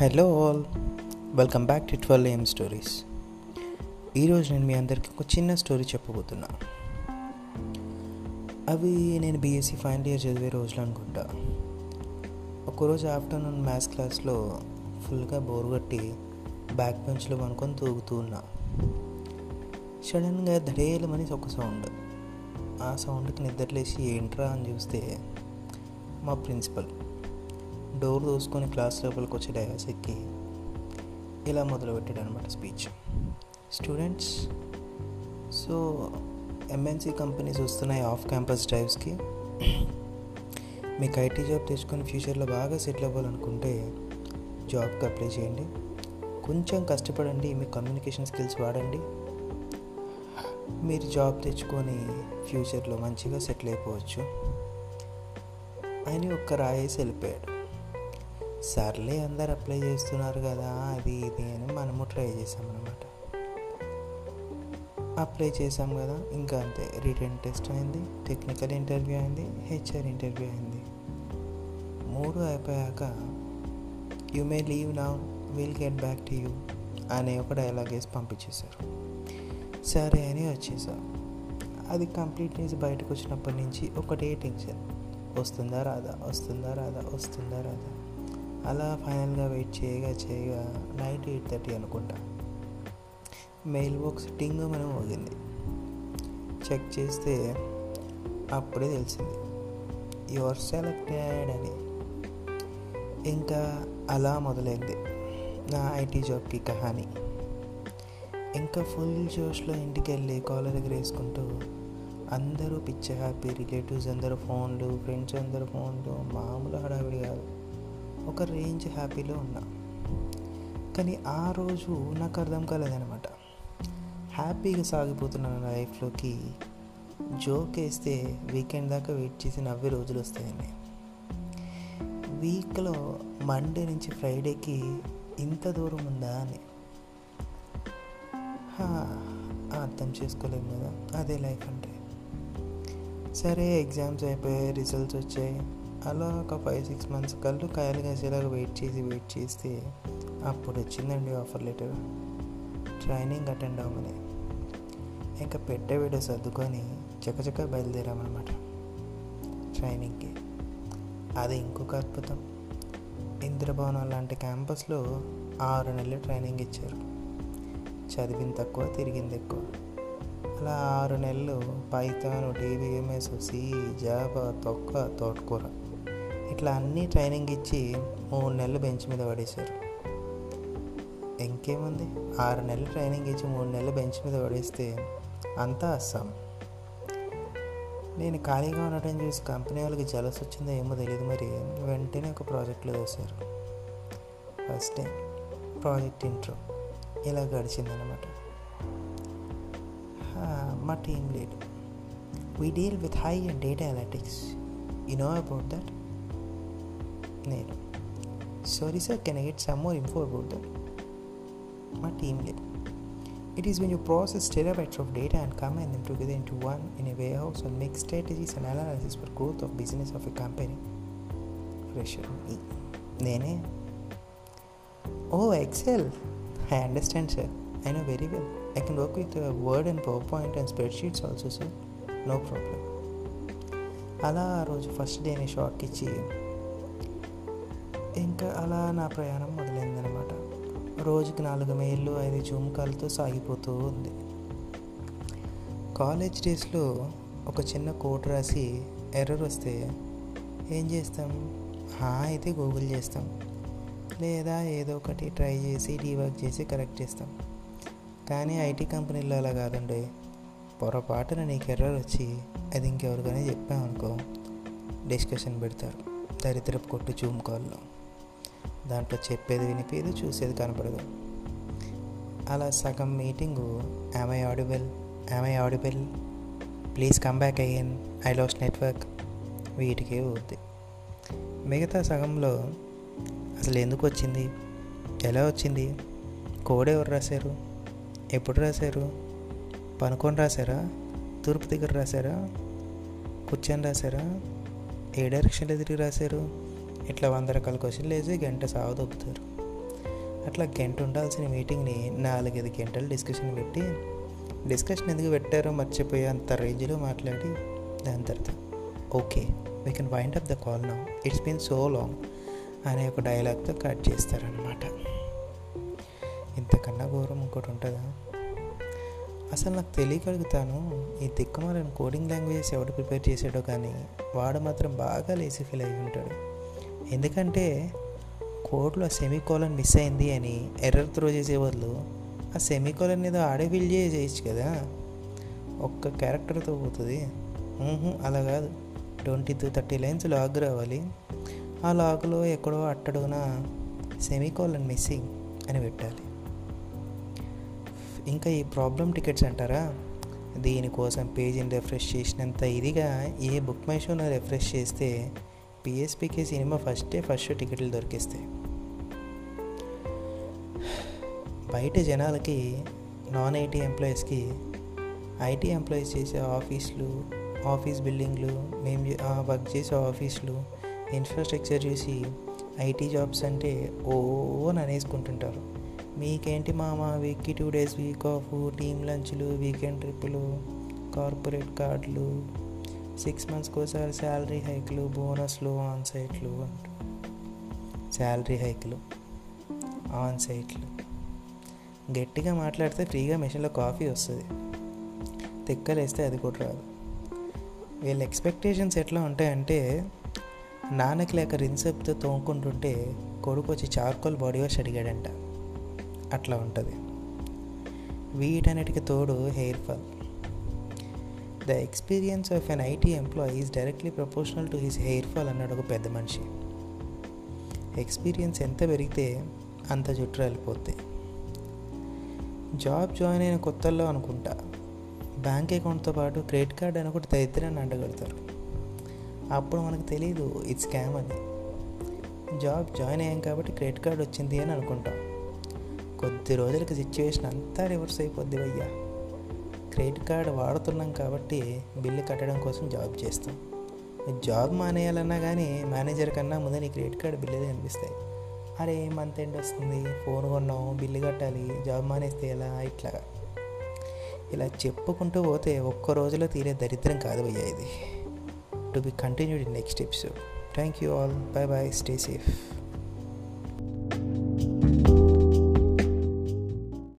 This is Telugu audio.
Hello all welcome back to twelve A stories ఈరోజు నేను మీ అందరికీ ఒక చిన్న స్టోరీ చెప్పబోతున్నా. అవి నేను బీఎస్సీ ఫైనల్ ఇయర్ చదివే రోజులు అనుకుంటా. ఒకరోజు ఆఫ్టర్నూన్ మ్యాథ్స్ క్లాస్లో ఫుల్గా బోర్ కొట్టి బ్యాక్ బెంచ్లో పనుకొని తూగుతూ ఉన్నా. సడన్గా ధడేలమని ఒక సౌండ్ ఆ సౌండ్కి నిద్రలేసి ఏంట్రా? అని చూస్తే మా ప్రిన్సిపల్ డోర్ దూసుకొని క్లాస్ లోపలికి వచ్చి డయాస్ ఎక్కి ఇలా మొదలుపెట్టాడు అనమాట speech. Students so MNC companies వస్తున్నాయి ఆఫ్ క్యాంపస్ డ్రైవ్స్కి. మీకు ఐటీ జాబ్ తెచ్చుకొని ఫ్యూచర్లో బాగా సెటిల్ అవ్వాలనుకుంటే జాబ్కి అప్లై చేయండి. కొంచెం కష్టపడండి మీ కమ్యూనికేషన్ స్కిల్స్ వాడండి. మీరు జాబ్ తెచ్చుకొని ఫ్యూచర్లో మంచిగా సెటిల్ అయిపోవచ్చు. అని ఒక్క రాయేసి వెళ్ళిపోయాడు. సర్లే అందరు అప్లై చేస్తున్నారు కదా అది ఇది అని మనము ట్రై చేసామన్నమాట. అప్లై చేసాం కదా ఇంకా అంతే. రిటర్న్ టెస్ట్ అయింది టెక్నికల్ ఇంటర్వ్యూ అయింది హెచ్ఆర్ ఇంటర్వ్యూ అయింది. మూడు అయిపోయాక యు మే లీవ్ నా will get back to you అనే ఒక డైలాగ్ వేసి పంపించేశారు. సరే అని వచ్చేసా. అది కంప్లీట్ చేసి బయటకు వచ్చినప్పటి నుంచి ఒకటే టెన్షన్ వస్తుందా రాదా? వస్తుందా రాదా? వస్తుందా రాదా? అలా ఫైనల్గా వెయిట్ చేయగా చేయగా నైట్ ఎయిట్ థర్టీ అనుకుంటా. మెయిల్ బాక్స్ టింగ్ మనం మోగింది. చెక్ చేస్తే అప్పుడే తెలిసింది. యువర్ సెలెక్టెడ్ అని. ఇంకా అలా మొదలైంది నా ఐటీ జాబ్కి కహాని. ఇంకా ఫుల్ జోష్లో ఇంటికి వెళ్ళి కాలర్ దగ్గర వేసుకుంటూ అందరూ పిచ్చ హ్యాపీ రిలేటివ్స్ అందరూ ఫోన్లు ఫ్రెండ్స్ అందరూ ఫోన్లు మామూలు హడావిడి కాదు. ఒక రేంజ్ హ్యాపీలో ఉన్నా. కానీ ఆ రోజు నాకు అర్థం కాలేదనమాట హ్యాపీగా సాగిపోతున్న నా లైఫ్లోకి జోక్ వేస్తే వీకెండ్ దాకా వెయిట్ చేసి నవ్వే రోజులు వస్తాయని. వీక్లో మండే నుంచి ఫ్రైడేకి ఇంత దూరం ఉందా అని. అర్థం చేసుకోలేము కదా. అదే లైఫ్ అంటే. సరే ఎగ్జామ్స్ అయిపోయాయి రిజల్ట్స్ వచ్చాయి. అలా ఒక ఫైవ్ సిక్స్ మంత్స్ కళ్ళు కాయలు కాసేలాగా వెయిట్ చేసి వెయిట్ చేస్తే అప్పుడు వచ్చిందండి ఆఫర్ లెటర్ ట్రైనింగ్ అటెండ్ అవ్వమని. ఇంకా పెట్టే వీడియో సర్దుకొని చకచక బయలుదేరామన్నమాట. ట్రైనింగ్కి అది ఇంకొక అద్భుతం. ఇంద్రభవనం లాంటి క్యాంపస్లో ఆరు నెలలు ట్రైనింగ్ ఇచ్చారు. చదివింది తక్కువ తిరిగింది ఎక్కువ. అలా ఆరు నెలలు పైథాన్ టీవీఎంఎస్ సి జాబా తొక్క తోటకూర. ఇట్లా అన్నీ ట్రైనింగ్ ఇచ్చి మూడు నెలలు బెంచ్ మీద పడేశారు. ఇంకేముంది? ఆరు నెలలు ట్రైనింగ్ ఇచ్చి మూడు నెలలు బెంచ్ మీద పడేస్తే అంతా అస్సాం నేను ఖాళీగా ఉండటం చూసి కంపెనీ వాళ్ళకి జలస్ వచ్చిందో ఏమో తెలియదు మరి వెంటనే ఒక ప్రాజెక్ట్లో వేశారు. First time project intro. ఇలా గడిచిందనమాట మా team lead. We deal with high end data analytics. You know about that? నేను sorry sir can I get some more info about that మా team lead It is when you process terabytes of data and combine them together into one in a warehouse and make strategies and analysis for growth of business of a company. Fresher me. నేనే ఓ Excel I understand sir I know very well I can work with Word and PowerPoint and spreadsheets also sir no problem అలా ఆ రోజు ఫస్ట్ డేని షార్ట్ ఇచ్చి ఇంకా అలా నా ప్రయాణం మొదలైందనమాట రోజుకి నాలుగు మెయిల్లు ఐదు జూమ్ కాల్తో సాగిపోతూ ఉంది. కాలేజ్ డేస్లో ఒక చిన్న కోడ్ రాసి ఎర్రర్ వస్తే ఏం చేస్తాం? హా అయితే గూగుల్ చేస్తాం. లేదా ఏదో ఒకటి ట్రై చేసి డీవర్క్ చేసి కరెక్ట్ చేస్తాం. కానీ ఐటీ కంపెనీలో అలా కాదండి. పొరపాటున నీకు ఎర్రర్ వచ్చి అది ఇంకెవరికైనా చెప్పామనుకో డిస్కషన్ పెడతారు. దరిద్రపు కొట్టు జూమ్ కాల్లో దాంట్లో చెప్పేది వినిపేది చూసేది కనపడదు. అలా సగం meeting I audible I audible please come back Ayyan I lost network వీటికే పోద్ది మిగతా సగంలో అసలు ఎందుకు వచ్చింది? ఎలా వచ్చింది? కోడ్ ఎవరు రాశారు? ఎప్పుడు రాశారు? పనుకొని రాశారా? తూర్పు దగ్గర రాశారా? కూర్చొని రాశారా? ఏ డైరెక్షన్లో తిరిగి రాశారు? ఇట్లా వంద రకాల క్వశ్చన్లు వేసి గంట సాగు దొబ్బుతారు అట్లా గంట ఉండాల్సిన మీటింగ్ని నాలుగైదు గంటలు డిస్కషన్ పెట్టి డిస్కషన్ ఎందుకు పెట్టారో మర్చిపోయి అంత రేంజ్లో మాట్లాడి దాని తర్వాత okay we can wind up the call now it's been so long అనే ఒక డైలాగ్తో కట్ చేస్తారనమాట ఇంతకన్నా ఘోరం ఇంకోటి ఉంటుందా? అసలు నాకు తెలియగలుగుతాను ఈ దిక్కుమాలని కోడింగ్ లాంగ్వేజెస్ ఎవడు ప్రిపేర్ చేసాడో కానీ వాడు మాత్రం బాగా లేచి ఫీల్ అయి ఉంటాడు. ఎందుకంటే కోర్టులో సెమీకోలన్ మిస్ అయింది అని ఎర్రర్ త్రో చేసే బదులు ఆ సెమీకోలన్ ఏదో ఆడే ఫిల్ చేయొచ్చు కదా. ఒక్క క్యారెక్టర్తో పోతుంది. అలా కాదు. Twenty to thirty lines log రావాలి. ఆ లాగ్లో ఎక్కడో అట్టడుగున సెమీకోలన్ మిస్సింగ్ అని పెట్టాలి. ఇంకా ఈ ప్రాబ్లం టికెట్స్ అంటారా? దీనికోసం పేజీని రిఫ్రెష్ చేసినంత ఇదిగా ఏ బుక్ మై షోను రిఫ్రెష్ చేస్తే పిఎస్పికి సినిమా ఫస్టే ఫస్ట్ టికెట్లు దొరికిస్తాయి బయట జనాలకి నాన్ ఐటీ ఎంప్లాయీస్కి ఐటీ ఎంప్లాయీస్ చేసే ఆఫీసులు ఆఫీస్ బిల్డింగ్లు మేము వర్క్ చేసే ఆఫీసులు ఇన్ఫ్రాస్ట్రక్చర్ చూసి ఐటీ జాబ్స్ అంటే ఓ అని అనేసుకుంటుంటారు. మీకేంటి మామ వీక్కి two days week off team లంచ్లు weekend ట్రిప్పులు కార్పొరేట్ కార్డులు సిక్స్ మంత్స్కి ఒకసారి శాలరీ హైక్లు బోనస్లు ఆన్ సైట్లు అంటూ శాలరీ హైక్లు ఆన్ సైట్లు గట్టిగా మాట్లాడితే ఫ్రీగా మెషిన్లో కాఫీ వస్తుంది. తిక్కలేస్తే అది కూడా రాదు. వీళ్ళ ఎక్స్పెక్టేషన్స్ ఎట్లా ఉంటాయంటే నాన్నకి లేక రిన్సెప్తో తోముకుంటుంటే కొడుకు వచ్చి చార్కోల్ బాడీ వాష్ అడిగాడంట. అట్లా ఉంటుంది. వీటన్నిటికి తోడు hair fall. The experience of an IT employee is directly proportional to his hair fall అన్నాడు ఒక పెద్ద మనిషి. ఎక్స్పీరియన్స్ ఎంత పెరిగితే అంత జుట్టు వెళ్ళిపోతాయి జాబ్ జాయిన్ అయిన కొత్తల్లో అనుకుంటా. బ్యాంక్ అకౌంట్తో పాటు క్రెడిట్ కార్డ్ అని ఒకటి దరిద్రాన్ని అంటగడతారు. అప్పుడు మనకు తెలియదు ఇది స్కామ్ అని. జాబ్ జాయిన్ అయ్యాం కాబట్టి క్రెడిట్ కార్డ్ వచ్చింది అని అనుకుంటాం. కొద్ది రోజులకి సిచ్యువేషన్ అంతా రివర్స్ అయిపోద్ది అయ్యా క్రెడిట్ కార్డ్ వాడుతున్నాం కాబట్టి బిల్లు కట్టడం కోసం జాబ్ చేస్తాం. జాబ్ మానేయాలన్నా కానీ మేనేజర్ కన్నా ముందే నీ క్రెడిట్ కార్డ్ బిల్లులు కనిపిస్తాయి. అరే మంత్ ఎండ్ వస్తుంది ఫోన్ కొన్నాం బిల్లు కట్టాలి జాబ్ మానేస్తే ఎలా? ఇట్లా. ఇలా చెప్పుకుంటూ పోతే ఒక్క రోజులో తీరే దరిద్రం కాదు అయ్యా ఇది. To be continued in next episode. Thank you all. Bye bye stay safe.